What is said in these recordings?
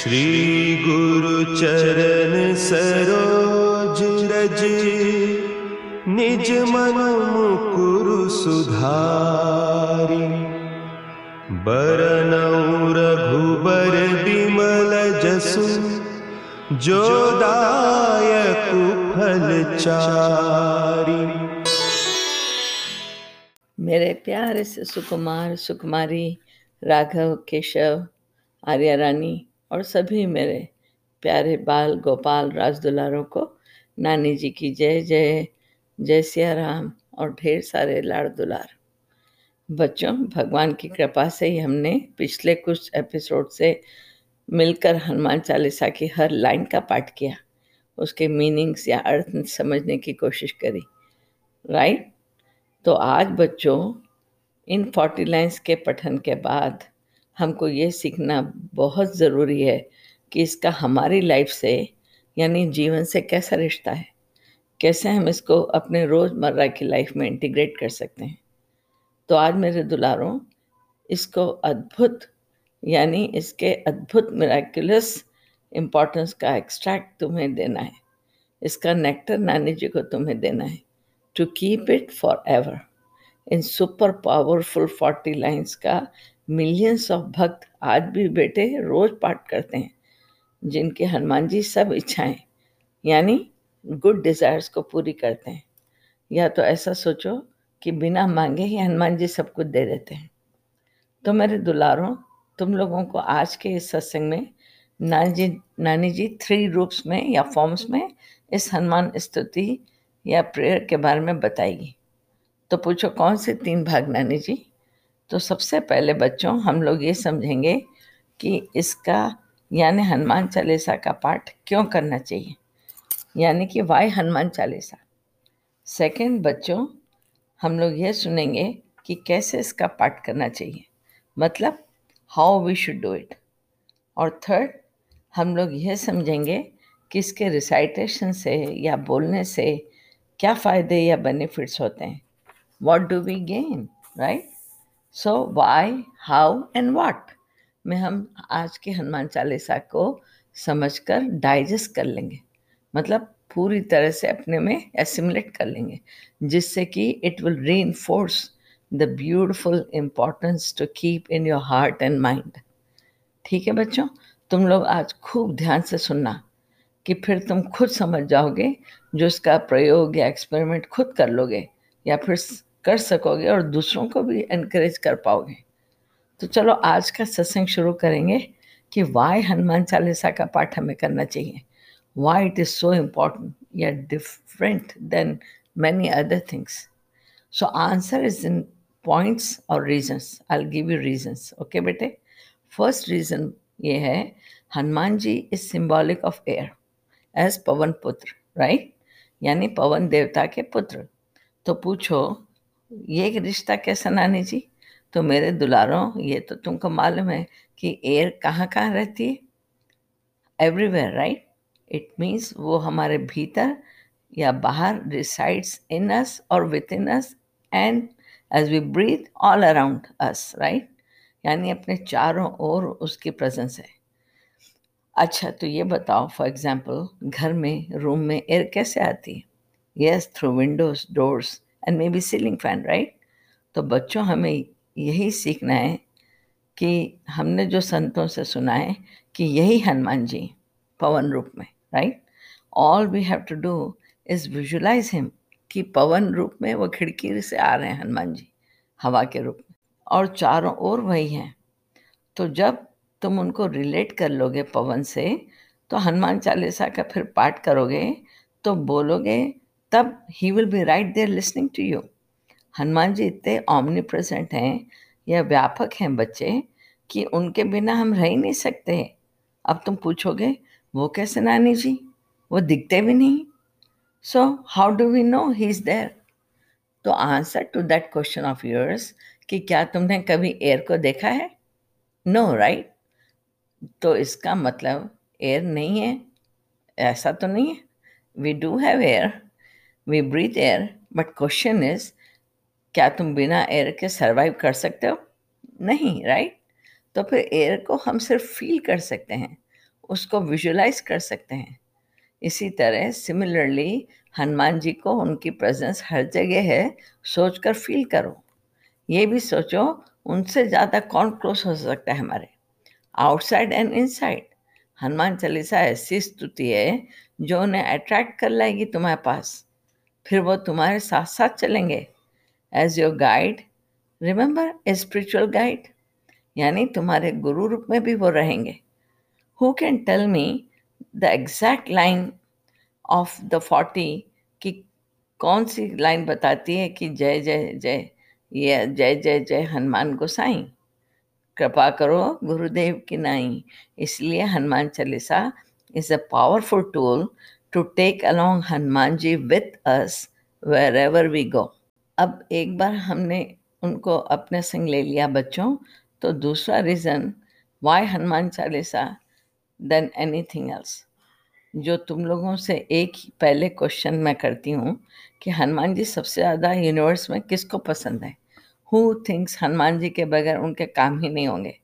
श्री गुरु चरण सरोज रज, निज मन मुकुरु सुधारी। बरनऊ रघुबर बिमल जसु, जो दायक फल चारी। मेरे प्यारे से सुकुमार, सुकुमारी, राघव, केशव, आर्या रानी और सभी मेरे प्यारे बाल गोपाल राजदुलारों को, नानी जी की जय जय जय सिया राम और ढेर सारे लाड़ दुलार बच्चों, भगवान की कृपा से ही हमने पिछले कुछ एपिसोड से मिलकर हनुमान चालीसा की हर लाइन का पाठ किया। उसके मीनिंग्स या अर्थ समझने की कोशिश करी। राइट? तो आज बच्चों, इन फोर्टी लाइन्स के पठन के बाद हमको ये सीखना बहुत ज़रूरी है कि इसका हमारी लाइफ से, यानी जीवन से कैसा रिश्ता है? कैसे हम इसको अपने रोज़मर्रा की लाइफ में इंटीग्रेट कर सकते हैं? तो आज मेरे दुलारों, इसको अद्भुत, यानी इसके अद्भुत मेराकुलस इम्पोर्टेंस का एक्सट्रैक्ट तुम्हें देना है। इसका नेक्टर नानी जी को तुम्हें देना है। To keep it forever in super powerful forty lines का मिलियंस ऑफ़ भक्त आज भी बेटे रोज पाठ करते हैं जिनके हनुमान जी सब इच्छाएँ यानी गुड डिज़ायर्स को पूरी करते हैं या तो ऐसा सोचो कि बिना मांगे ही हनुमान जी सब कुछ दे देते हैं तो मेरे दुलारों तुम लोगों को आज के इस सत्संग में नानी जी नानी जी थ्री रूप्स में या फॉर्म्स में इस हनुमान स्तुति या प्रेयर के बारे में बताएगी तो पूछो कौन से तीन भाग नानी जी तो सबसे पहले बच्चों, हम लोग ये समझेंगे कि इसका, यानी हनुमान चालीसा का पाठ क्यों करना चाहिए? यानी कि वाई हनुमान चालीसा? सेकंड बच्चों, हम लोग ये सुनेंगे कि कैसे इसका पाठ करना चाहिए। मतलब how we should do it और थर्ड हम लोग यह समझेंगे कि इसके रिसाइटेशन से या बोलने से क्या फ़ायदे या बेनिफिट्स होते हैं। What do we gain right so why how and what में हम आज के हनुमान चालीसा को समझकर डाइजेस्ट कर लेंगे। मतलब पूरी तरह से अपने में एसिमुलेट कर लेंगे। जिससे कि it will reinforce the beautiful importance to keep in your heart and mind ठीक है बच्चों? तुम लोग आज खूब ध्यान से सुनना कि फिर तुम खुद समझ जाओगे जो इसका प्रयोग या एक्सपेरिमेंट खुद कर लोगे या फिर कर सकोगे और दूसरों को भी इनक्रेज कर पाओगे। तो चलो, आज का सत्संग शुरू करेंगे कि वाई हनुमान चालीसा का पाठ हमें करना चाहिए। Why it is so important या different than many other things so answer is in points और reasons I give you reasons okay बेटे? फ़र्स्ट रीज़न ये है, Hanuman ji is symbolic of air as Pavan Putra right यानी पवन देवता के पुत्र। तो पूछो ये रिश्ता कैसा, नानी जी? तो मेरे दुलारों, ये तो तुमको मालूम है कि एयर कहाँ कहाँ रहती है? एवरीवेयर राइट इट मीन्स वो हमारे भीतर या बाहर रिसाइड्स इन अस और within us and as we breathe all around us right यानी अपने चारों ओर उसकी प्रेजेंस है। अच्छा तो ये बताओ फॉर एग्जांपल घर में रूम में एयर कैसे आती है? Yes through windows doors and maybe ceiling fan right तो बच्चों, हमें यही सीखना है कि हमने जो संतों से सुना है कि यही हनुमान जी पवन रूप में right all we have to do is visualise him कि पवन रूप में वो खिड़की से आ रहे हैं हनुमान जी, हवा के रूप में। और चारों ओर वही हैं। तो जब तुम उनको रिलेट कर लोगे पवन से तो हनुमान चालीसा का फिर पाठ करोगे तो बोलोगे तब ही will be right there listening to you Hanuman ji इतने ऑमनी प्रेजेंट हैं या व्यापक हैं बच्चे कि उनके बिना हम रह ही नहीं सकते। अब तुम पूछोगे वो कैसे नानी जी? वो दिखते भी नहीं। So how do we know he is there तो answer to that question of yours कि क्या तुमने कभी एयर को देखा है? No no, right right? तो इसका मतलब एयर नहीं है। ऐसा तो नहीं है। We do have air we breathe air but question is क्या तुम बिना एयर के सरवाइव कर सकते हो? नहीं राइट तो फिर एयर को हम सिर्फ़ फील कर सकते हैं, उसको विजुलाइज कर सकते हैं। इसी तरह सिमिलरली हनुमान जी को उनकी प्रेजेंस हर जगह है, सोचकर फील करो। ये भी सोचो, उनसे ज़्यादा कौन क्लोज हो सकता है हमारे? Outside and inside Hanuman Chalisa ऐसी स्तुति है, जो उन्हें अट्रैक्ट कर लाएगी तुम्हारे पास। फिर वो तुम्हारे साथ साथ चलेंगे। As your guide remember a spiritual guide यानी तुम्हारे गुरु रूप में भी वो रहेंगे। Who can tell me the exact line of the forty कि कौन सी लाइन बताती है कि जय जय जय, ये जय जय जय हनुमान गोसाई? कृपा करो गुरुदेव की नाई। इसलिए Hanuman Chalisa is a powerful tool to take along Hanuman ji with us wherever we go अब एक बार हमने उनको अपने संग ले लिया बच्चों तो दूसरा reason why Hanuman Chalisa than anything else जो तुम लोगों से एक ही पहले क्वेश्चन मैं करती हूँ कि हनुमान जी सबसे ज़्यादा यूनिवर्स में किसको पसंद है? हु थिंक्स हनुमान जी के बगैर उनके काम ही नहीं होंगे?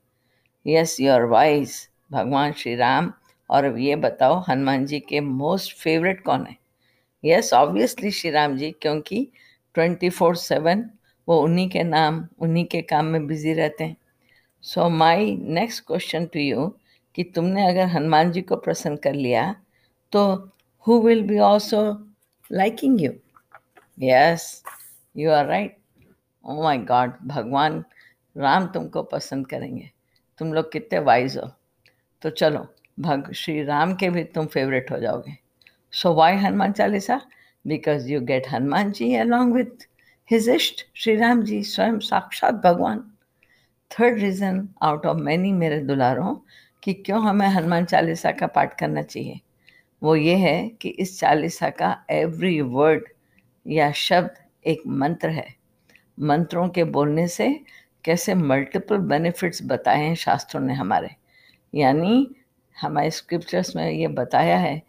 यस योर वाइज भगवान श्री राम। और अब ये बताओ, हनुमान जी के मोस्ट फेवरेट कौन है? यस ऑब्वियसली श्री राम जी, क्योंकि ट्वेंटी फोर सेवन वो उन्हीं के नाम, उन्हीं के काम में बिज़ी रहते हैं। So my next question to you कि तुमने अगर हनुमान जी को प्रसन्न कर लिया तो who will be also liking you yes you are right oh my god भगवान राम तुमको पसंद करेंगे। तुम लोग कितने वाइज हो। तो चलो भग, श्री राम के भी तुम फेवरेट हो जाओगे। So why Hanuman Chalisa because you get Hanuman ji along with his इष्ट श्री राम जी स्वयं साक्षात भगवान third reason out of many मेरे दुलारों कि क्यों हमें हनुमान चालीसा का पाठ करना चाहिए। वो ये है कि इस चालीसा का एवरी वर्ड या शब्द एक मंत्र है। मंत्रों के बोलने से कैसे मल्टीपल बेनिफिट्स बताए हैं शास्त्रों ने हमारे। यानी हमारे स्क्रिप्चर्स में ये बताया है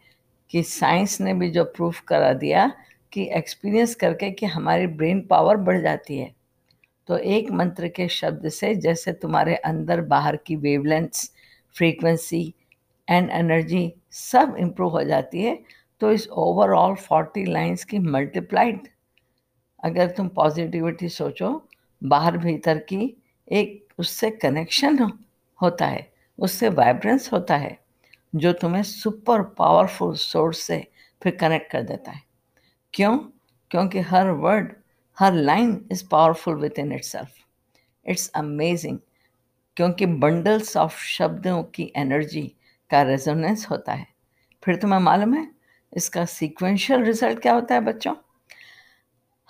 कि साइंस ने भी जो प्रूफ करा दिया कि एक्सपीरियंस करके कि हमारी ब्रेन पावर बढ़ जाती है। तो एक मंत्र के शब्द से जैसे तुम्हारे अंदर बाहर की वेवलेंथ्स फ्रीक्वेंसी एंड एनर्जी सब इम्प्रूव हो जाती है तो इस ओवरऑल फोर्टी लाइंस की मल्टीप्लाइड अगर तुम पॉजिटिविटी सोचो बाहर भीतर की एक उससे कनेक्शन हो, होता है। उससे वाइब्रेंस होता है, जो तुम्हें सुपर पावरफुल सोर्स से फिर कनेक्ट कर देता है। क्यों? क्योंकि हर word her line is powerful within it it's amazing क्योंकि बंडल्स ऑफ़ शब्दों की एनर्जी का रेजोनेंस होता है। फिर तुम्हें मालूम है, इसका सीक्वेंशियल रिज़ल्ट क्या होता है बच्चों?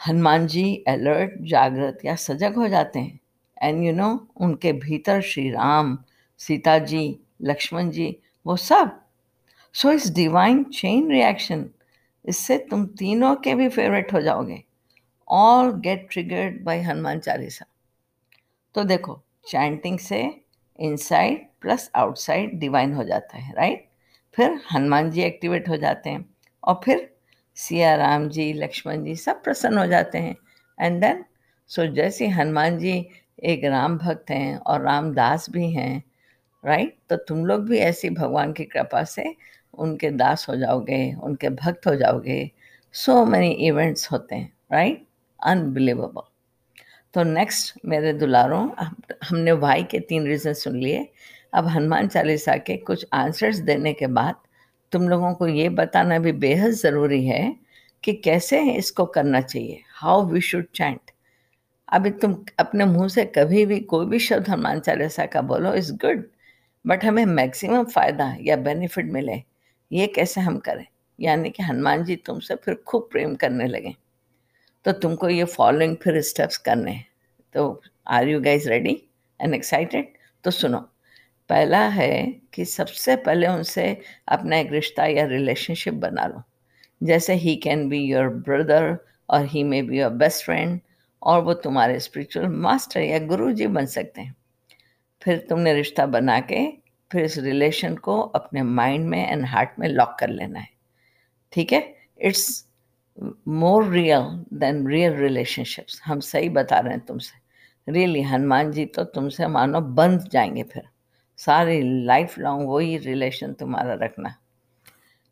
हनुमान जी अलर्ट जागृत या सजग हो जाते हैं। एंड यू नो उनके भीतर श्री राम सीता जी, लक्ष्मण जी, वो सब। सो इस डिवाइन चेन रिएक्शन इससे तुम तीनों के भी फेवरेट हो जाओगे। All get triggered by Hanuman Chalisa तो देखो चैंटिंग से इनसाइड प्लस आउटसाइड डिवाइन हो जाता है राइट फिर हनुमान जी एक्टिवेट हो जाते हैं और फिर सिया राम जी, लक्ष्मण जी सब प्रसन्न हो जाते हैं। एंड देन सो जैसे हनुमान जी एक राम भक्त हैं और रामदास भी हैं राइट तो तुम लोग भी ऐसी भगवान की कृपा से उनके दास हो जाओगे, उनके भक्त हो जाओगे। सो मैनी इवेंट्स होते हैं राइट अनबिलीवेबल तो नेक्स्ट मेरे दुलारों हमने वाई के तीन रीज़न सुन लिए। अब हनुमान चालीसा के कुछ आंसर्स देने के बाद तुम लोगों को ये बताना भी बेहद ज़रूरी है कि कैसे इसको करना चाहिए। हाउ वी शुड चैंट अभी तुम अपने मुँह से कभी भी कोई भी शब्द हनुमान चालीसा का बोलो इज़ गुड बट हमें मैक्सिमम फ़ायदा या बेनिफिट मिले, ये कैसे हम करें? यानी कि हनुमान जी तुमसे फिर खूब प्रेम करने लगें। तो तुमको ये फॉलोइंग फिर स्टेप्स करने हैं। तो are you guys ready and excited तो सुनो, पहला है कि सबसे पहले उनसे अपना एक रिश्ता या रिलेशनशिप बना लो। जैसे he can be your brother और he may be your best friend और वो तुम्हारे स्पिरिचुअल मास्टर या गुरु जी बन सकते हैं। फिर तुमने रिश्ता बना के फिर इस रिलेशन को अपने माइंड में एंड हार्ट में लॉक कर लेना है। ठीक है? It's more real than real relationships हम सही बता रहे हैं तुमसे। रियली हनुमान जी तो तुमसे मानो बंध जाएँगे फिर। सारी लाइफ लॉन्ग वही रिलेशन तुम्हारा रखना।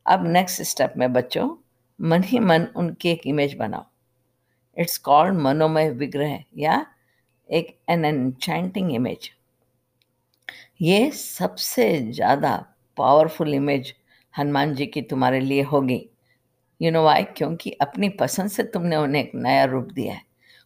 अब नेक्स्ट स्टेप में बच्चों, मन ही मन उनकी एक इमेज बनाओ। इट्स कॉल्ड मनोमय विग्रह या एक एन एनचैंटिंग इमेज ये सबसे ज़्यादा पावरफुल इमेज हनुमान जी की तुम्हारे लिए होगी। यू नो वाई क्योंकि अपनी पसंद से तुमने उन्हें एक नया रूप दिया है।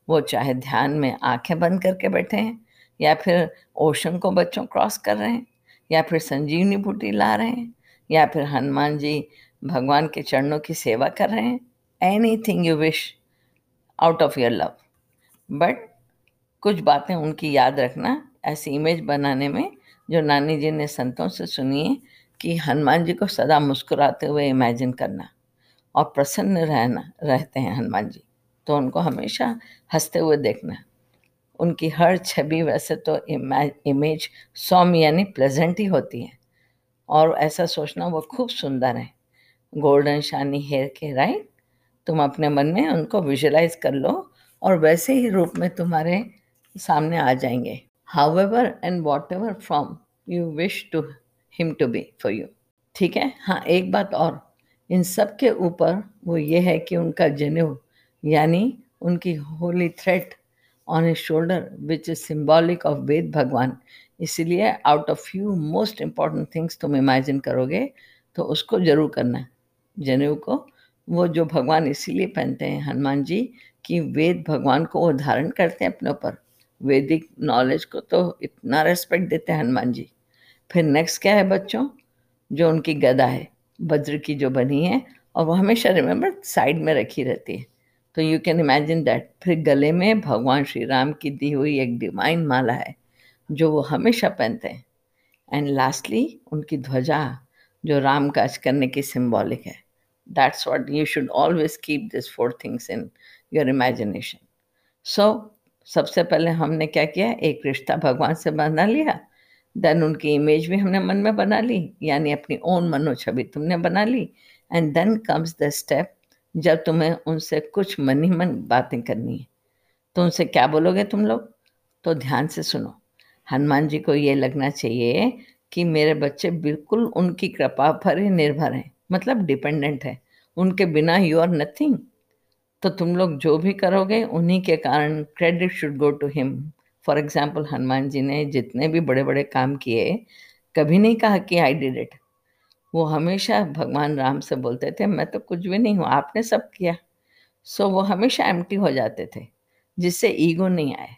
वो चाहे ध्यान में आँखें बंद करके बैठे हैं, या फिर ओशन को बच्चों क्रॉस कर रहे हैं, या फिर संजीवनी बूटी ला रहे हैं, या फिर हनुमान जी भगवान के चरणों की सेवा कर रहे हैं। Anything you wish out of your love but कुछ बातें उनकी याद रखना, ऐसी इमेज बनाने में जो नानी जी ने संतों से सुनी है कि हनुमान जी को सदा मुस्कुराते हुए इमेजिन करना और प्रसन्न रहना, रहते हैं हनुमान जी। तो उनको हमेशा हँसते हुए देखना। उनकी हर छवि वैसे तो इमेज सौम यानी प्लेजेंट ही होती है। और ऐसा सोचना वो खूब सुंदर है। गोल्डन शानी हेयर के राइट तुम अपने मन में उनको विजुलाइज कर लो और वैसे ही रूप में तुम्हारे सामने आ जाएँगे। And whatever from you wish to him to be for you ठीक है? हाँ एक बात और। इन सब के ऊपर वो ये है कि उनका जनेऊ यानी उनकी holy thread on a shoulder which is symbolic of Veda भगवान इसीलिए out of few most important things तुम इमेजिन करोगे तो उसको ज़रूर करना जनेऊ को। वो जो भगवान इसीलिए पहनते हैं, हनुमान जी, कि वेद भगवान को वो धारण करते हैं अपने ऊपर। वैदिक नॉलेज को तो इतना रेस्पेक्ट देते हैं हनुमान जी। फिर नेक्स्ट क्या है बच्चों? जो उनकी गदा है वज्र की जो बनी है, और वो हमेशा रिमेंबर साइड में रखी रहती है। तो यू कैन इमेजिन दैट फिर गले में भगवान श्री राम की दी हुई एक डिवाइन माला है, जो वो हमेशा पहनते हैं। एंड लास्टली उनकी ध्वजा, जो राम काज करने की सिम्बॉलिक है। That's what you should always keep this four things in your imagination so सबसे पहले हमने क्या किया? एक रिश्ता भगवान से बना लिया। देन उनकी इमेज भी हमने मन में बना ली, यानी अपनी ओन मनो छवि तुमने बना ली। And then comes the step जब तुम्हें उनसे कुछ मन ही मन बातें करनी है। तो उनसे क्या बोलोगे तुम लोग? तो ध्यान से सुनो। हनुमान जी को ये लगना चाहिए कि मेरे बच्चे बिल्कुल उनकी कृपा पर ही निर्भर हैं। मतलब डिपेंडेंट है। उनके बिना यू आर नथिंग तो तुम लोग जो भी करोगे उन्हीं के कारण credit should go to him for example Hanuman ji ने जितने भी बड़े बड़े काम किए कभी नहीं कहा कि आई डिड इट वो हमेशा भगवान राम से बोलते थे मैं तो कुछ भी नहीं हूँ आपने सब किया. सो so, वो हमेशा एम्प्टी हो जाते थे जिससे ईगो नहीं आए.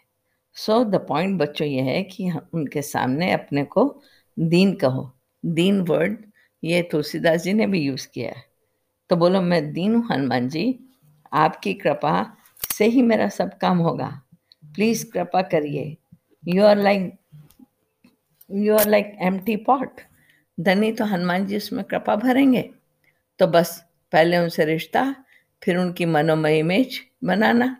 सो द पॉइंट बच्चों ये है कि उनके सामने अपने को दीन कहो. दीन वर्ड ये तुलसीदास जी ने भी यूज़ किया है. तो बोलो मैं दीन हूँ हनुमान जी आपकी कृपा से ही मेरा सब काम होगा। प्लीज़ कृपा करिए। You are like you are like empty pot धनी तो हनुमान जी उसमें कृपा भरेंगे। तो बस, पहले उनसे रिश्ता, फिर उनकी मनोमय इमेज बनाना।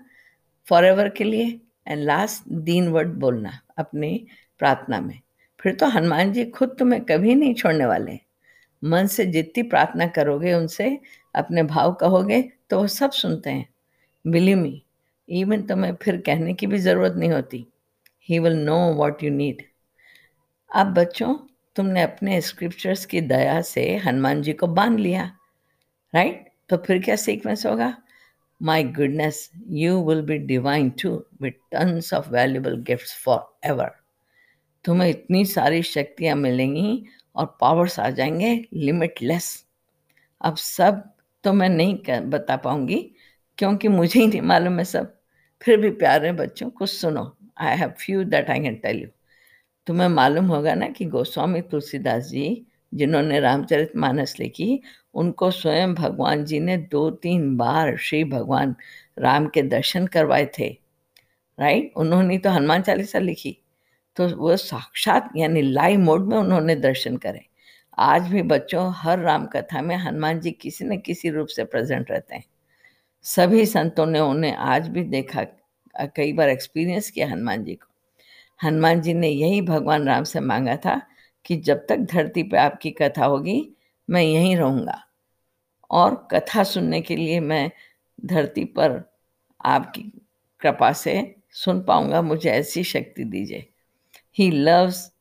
फॉर एवर के लिए एंड लास्ट दीन वर्ड बोलना, अपनी प्रार्थना में। फिर तो हनुमान जी खुद तुम्हें कभी नहीं छोड़ने वाले। मन से जितनी प्रार्थना करोगे उनसे, अपने भाव कहोगे तो वो सब सुनते हैं। बिलीव मी इवन तुम्हें फिर कहने की भी ज़रूरत नहीं होती। He will know what you need अब बच्चों, तुमने अपने स्क्रिप्चर्स की दया से हनुमान जी को बाँध लिया। राइट तो फिर क्या सीक्वेंस होगा? My goodness you will be divine too with tons of valuable gifts forever तुम्हें इतनी सारी शक्तियाँ मिलेंगी और पावर्स आ जाएँगे लिमिटलेस अब सब तो मैं नहीं कर, बता पाऊँगी, क्योंकि मुझे ही नहीं मालूम है सब। फिर भी प्यारे बच्चों कुछ सुनो I have few that I can tell you तुम्हें मालूम होगा ना कि गोस्वामी तुलसीदास जी, जिन्होंने रामचरित मानस लिखी, उनको स्वयं भगवान जी ने दो तीन बार श्री भगवान राम के दर्शन करवाए थे। राइट उन्होंने तो हनुमान चालीसा लिखी। तो वो साक्षात यानी लाइव मोड में उन्होंने दर्शन करे। आज भी बच्चों, हर राम कथा में हनुमान जी किसी न किसी रूप से प्रेजेंट रहते हैं। सभी संतों ने उन्हें आज भी देखा कई बार एक्सपीरियंस किया हनुमान जी को। हनुमान जी ने यही भगवान राम से मांगा था कि जब तक धरती पर आपकी कथा होगी, मैं यहीं रहूँगा। और कथा सुनने के लिए मैं धरती पर आपकी कृपा से सुन पाऊँगा, मुझे ऐसी शक्ति दीजिए। ही लव्स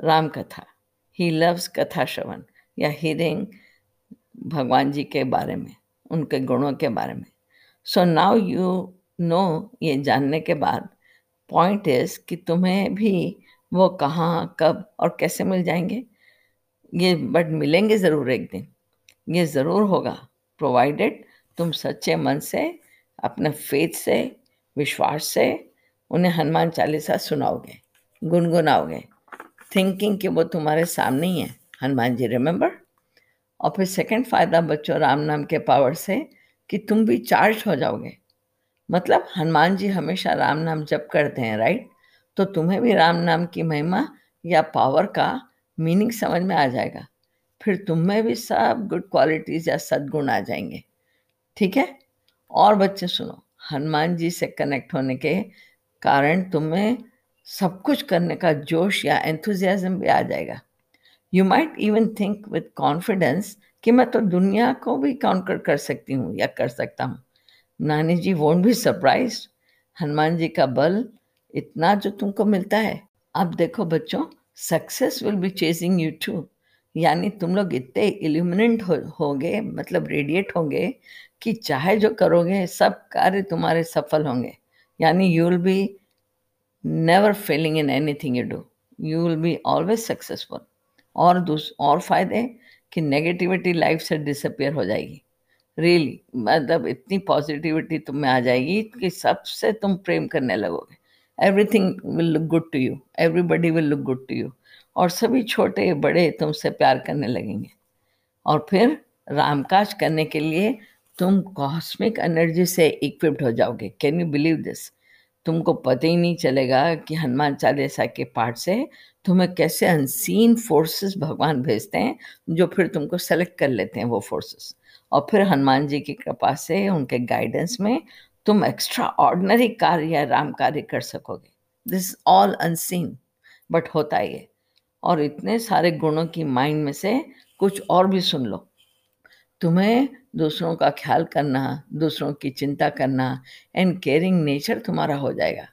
राम कथा ही लव्स कथा श्रवण या हियरिंग भगवान जी के बारे में, उनके गुणों के बारे में। सो नाउ यू नो ये जानने के बाद पॉइंट इज़ कि तुम्हें भी वो कहाँ, कब और कैसे मिल जाएँगे? ये बट मिलेंगे ज़रूर एक दिन। ये ज़रूर होगा। प्रोवाइडेड तुम सच्चे मन से, अपने फेथ से, विश्वास से, उन्हें हनुमान चालीसा सुनाओगे, गुनगुनाओगे। थिंकिंग कि वो तुम्हारे सामने ही है। हनुमान जी रिमेंबर और फिर सेकंड फ़ायदा बच्चों राम नाम के पावर से कि तुम भी चार्ज हो जाओगे। मतलब हनुमान जी हमेशा राम नाम जप करते हैं राइट तो तुम्हें भी राम नाम की महिमा या पावर का मीनिंग समझ में आ जाएगा। फिर तुम में भी सब गुड क्वालिटीज़ या सद्गुण आ जाएँगे। ठीक है? और बच्चे सुनो, हनुमान जी से कनेक्ट होने के कारण तुम्हें सब कुछ करने का जोश या एंथुजियाज्म भी आ जाएगा। You might even think with confidence कि मैं तो दुनिया को भी काउंटर कर सकती हूँ या कर सकता हूँ। नानी जी वोंट भी सरप्राइज़ हनुमान जी का बल इतना जो तुमको मिलता है। अब देखो बच्चों success will be chasing you too यानी तुम लोग इतने इल्यूमिनेंट हो, होंगे मतलब रेडिएट होंगे कि चाहे जो करोगे, सब कार्य तुम्हारे सफल होंगे। यानी you will be never failing in anything you do you will be always successful और दूस और फ़ायदे कि नेगेटिविटी लाइफ से डिसअपियर हो जाएगी। रियली really, मतलब इतनी पॉजिटिविटी तुम में आ जाएगी कि सबसे तुम प्रेम करने लगोगे। Everything will look good to you everybody will look good to you और सभी छोटे बड़े तुमसे प्यार करने लगेंगे। और फिर रामकाज करने के लिए तुम कॉस्मिक एनर्जी से इक्विप्ड हो जाओगे। कैन यू बिलीव दिस तुमको पता ही नहीं चलेगा कि हनुमान चालीसा के पाठ से तुम्हें कैसे अनसीन फोर्सेस भगवान भेजते हैं, जो फिर तुमको सेलेक्ट कर लेते हैं वो फोर्सेस और फिर हनुमान जी की कृपा से उनके गाइडेंस में तुम एक्स्ट्रा ऑर्डनरी कार्य या राम कार्य कर सकोगे। दिस ऑल अनसीन बट होता ही है। और इतने सारे गुणों की माइंड में से कुछ और भी सुन लो। तुम्हें दूसरों का ख्याल करना, दूसरों की चिंता करना एंड केयरिंग नेचर तुम्हारा हो जाएगा।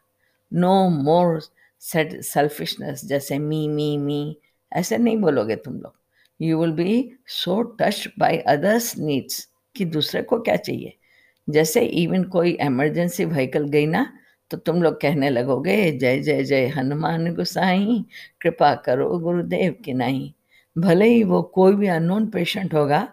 नो मोर सेट सेल्फिशनेस जैसे मी मी मी ऐसे नहीं बोलोगे तुम लोग। You will be so touch by others needs कि दूसरे को क्या चाहिए? जैसे इवन कोई इमरजेंसी व्हीकल गई ना तो तुम लोग कहने लगोगे, जय जय जय, हनुमान गुसाई, कृपा करो गुरुदेव की नहीं भले ही वो कोई भी अननोन पेशेंट होगा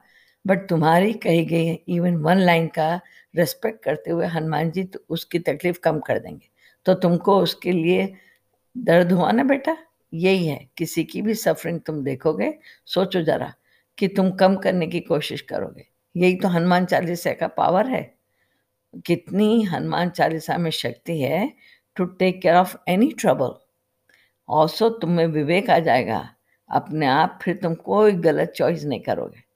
बट तुम्हारी कही गई इवन वन लाइन का रेस्पेक्ट करते हुए हनुमान जी तो उसकी तकलीफ़ कम कर देंगे। तो तुमको उसके लिए दर्द हुआ ना बेटा? यही है, किसी की भी सफरिंग तुम देखोगे, सोचो जरा कि तुम कम करने की कोशिश करोगे। यही तो हनुमान चालीसा का पावर है। कितनी हनुमान चालीसा में शक्ति है to take care of any trouble also तुम्हें विवेक आ जाएगा। अपने आप फिर तुम कोई गलत चॉइस नहीं करोगे।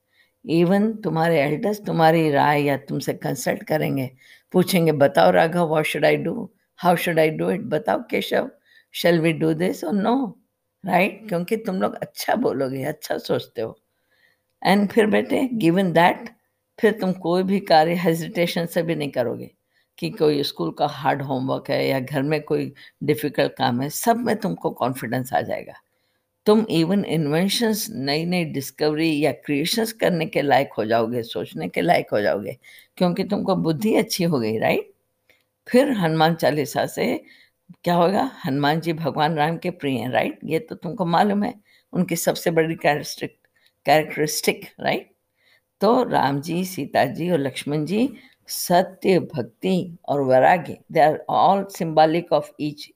इवन तुम्हारे एल्डर्स तुम्हारी राय या तुमसे कंसल्ट करेंगे, पूछेंगे, बताओ Raghav what should I do how should I do it बताओ Keshav shall we do this और नो राइट क्योंकि तुम लोग अच्छा बोलोगे अच्छा सोचते हो। एंड फिर बेटे गिवन दैट फिर तुम कोई भी कार्य हेजिटेशन से भी नहीं करोगे कि कोई स्कूल का हार्ड होमवर्क है या घर में कोई डिफ़िकल्ट काम है, सब में तुमको कॉन्फिडेंस आ जाएगा। तुम इवन इन्वेंशंस नई नई डिस्कवरी या क्रिएशंस करने के लायक हो जाओगे, सोचने के लायक हो जाओगे, क्योंकि तुमको बुद्धि अच्छी हो गई राइट फिर हनुमान चालीसा से क्या होगा? हनुमान जी भगवान राम के प्रिय हैं राइट ये तो तुमको मालूम है, उनकी सबसे बड़ी कैरेक्टरिस्टिक कैरेक्टरिस्टिक राइट तो राम जी, सीता जी और लक्ष्मण जी सत्य, भक्ति और वैराग्य they are all symbolic of each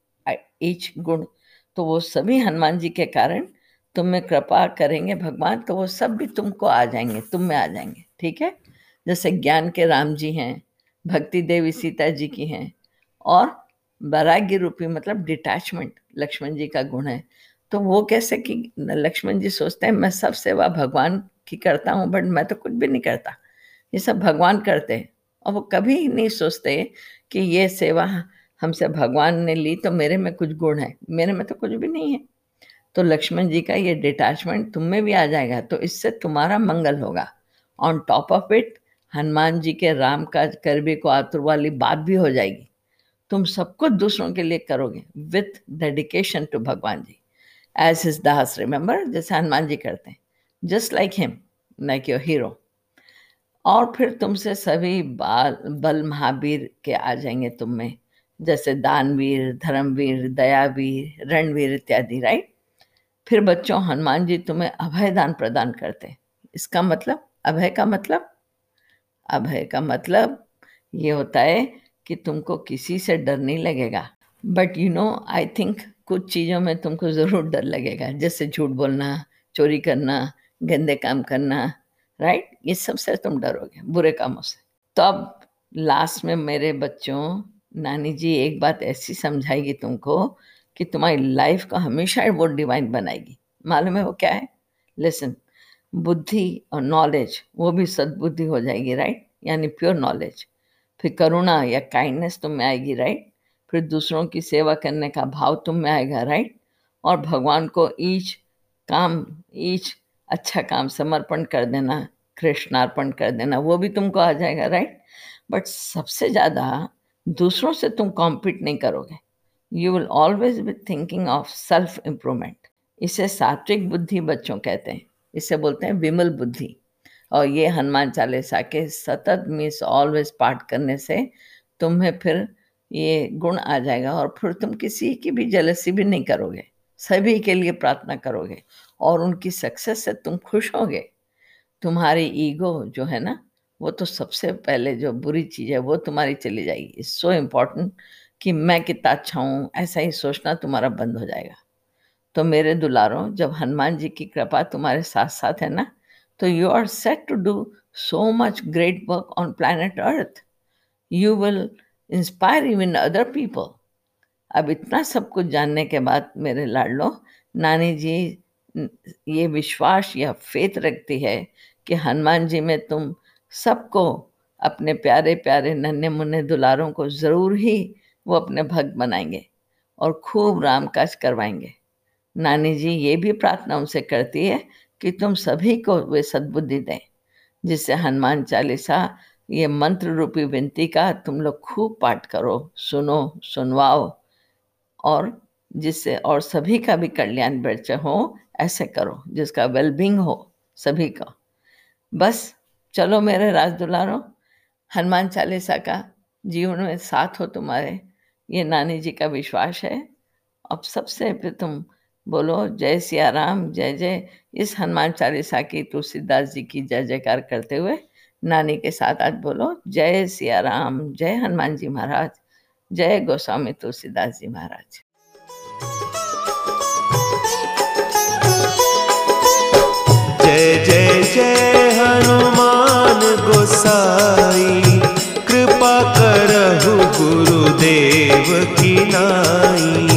each गुण। तो वो सभी हनुमान जी के कारण तुम में कृपा करेंगे भगवान तो वो सब भी तुमको आ जाएँगे, तुम में आ जाएँगे, ठीक है? जैसे ज्ञान के राम जी हैं, भक्ति देवी सीता जी की हैं, और वैराग्य रूपी मतलब डिटैचमेंट लक्ष्मण जी का गुण है तो वो कैसे कि लक्ष्मण जी सोचते हैं, मैं सब सेवा भगवान की करता हूँ, बट मैं तो कुछ भी नहीं करता। ये सब भगवान करते हैं, और वो कभी नहीं सोचते कि ये सेवा हमसे भगवान ने ली तो मेरे में कुछ गुण है। मेरे में तो कुछ भी नहीं है। तो लक्ष्मण जी का ये डिटैचमेंट तुम में भी आ जाएगा तो इससे तुम्हारा मंगल होगा। On top of it Hanuman ji के राम का, करबे को आतुर वाली बात भी हो जाएगी। तुम सब कुछ दूसरों के लिए करोगे विथ डेडिकेशन टू भगवान जी। एज हिज दास रिमेंबर जैसे हनुमान जी करते हैं। Just like him like your hero और फिर तुमसे सभी बाल, बल महावीर के आ जाएँगे तुम में। जैसे दानवीर, धर्मवीर, दयावीर, रणवीर इत्यादि राइट फिर बच्चों, हनुमान जी तुम्हें अभय दान प्रदान करते इसका मतलब अभय का मतलब? अभय का मतलब ये होता है कि तुमको किसी से डर नहीं लगेगा। But you know I think कुछ चीज़ों में तुमको ज़रूर डर लगेगा। जैसे झूठ बोलना, चोरी करना, गंदे काम करना राइट ये सबसे तुम डरोगे, बुरे कामों से। तो अब लास्ट में मेरे बच्चों नानी जी, एक बात ऐसी समझाएगी तुमको कि तुम्हारी लाइफ को हमेशा वो डिवाइन बनाएगी। मालूम है वो क्या है? लेसन बुद्धि और नॉलेज वो भी सद्बुद्धि हो जाएगी राइट यानी प्योर नॉलेज फिर करुणा या काइंडनेस तुम में आएगी राइट फिर दूसरों की सेवा करने का भाव तुम में आएगा राइट और भगवान को ईच काम, ईच अच्छा काम समर्पण कर देना, कृष्णार्पण कर देना, वो भी तुमको आ जाएगा राइट बट सबसे ज़्यादा दूसरों से तुम कॉम्पीट नहीं करोगे। You will always be thinking of self improvement इसे सात्विक बुद्धि बच्चों कहते हैं। इसे बोलते हैं विमल बुद्धि। और ये हनुमान चालीसा के सतत मिस ऑलवेज पाठ करने से तुम्हें फिर ये गुण आ जाएगा और फिर तुम किसी की भी जलसी भी नहीं करोगे। सभी के लिए प्रार्थना करोगे और उनकी सक्सेस से तुम खुश होगे। तुम्हारी ईगो जो है ना वो तो सबसे पहले जो बुरी चीज़ है, वो तुम्हारी चली जाएगी। इट्स सो इंपॉर्टेंट कि मैं कितना अच्छा हूँ, ऐसा ही सोचना तुम्हारा बंद हो जाएगा। तो मेरे दुलारों, जब हनुमान जी की कृपा तुम्हारे साथ साथ है ना तो you are set to do so much great work on planet earth you will inspire even other people अब इतना सब कुछ जानने के बाद मेरे लाडलो, नानी जी, ये विश्वास या फेत रखती है कि हनुमान जी में तुम सबको अपने प्यारे प्यारे नन्हे मुन्ने दुलारों को ज़रूर ही वो अपने भक्त बनाएँगे और खूब राम काज करवाएँगे। नानी जी ये भी प्रार्थना उनसे करती है कि तुम सभी को वे सद्बुद्धि दें, जिससे हनुमान चालीसा ये मंत्र रूपी विनती का तुम लोग खूब पाठ करो, सुनो, सुनवाओ और जिससे और सभी का भी कल्याण बच्चे हो, ऐसे करो जिसका वेलबींग हो सभी का। बस चलो मेरे राज दुलारो, हनुमान चालीसा का जीवन में साथ हो तुम्हारे, ये नानी जी का विश्वास है। अब सबसे तुम बोलो, जय सिया राम, जय जय। इस हनुमान चालीसा की, तुलसीदास जी की जय जयकार करते हुए नानी के साथ आज बोलो, जय सिया राम, जय हनुमान जी महाराज, जय गोस्वामी तुलसीदास जी महाराज। जय जय जय हनुमान गोसाई। कृपा करहु गुरुदेव की नाई।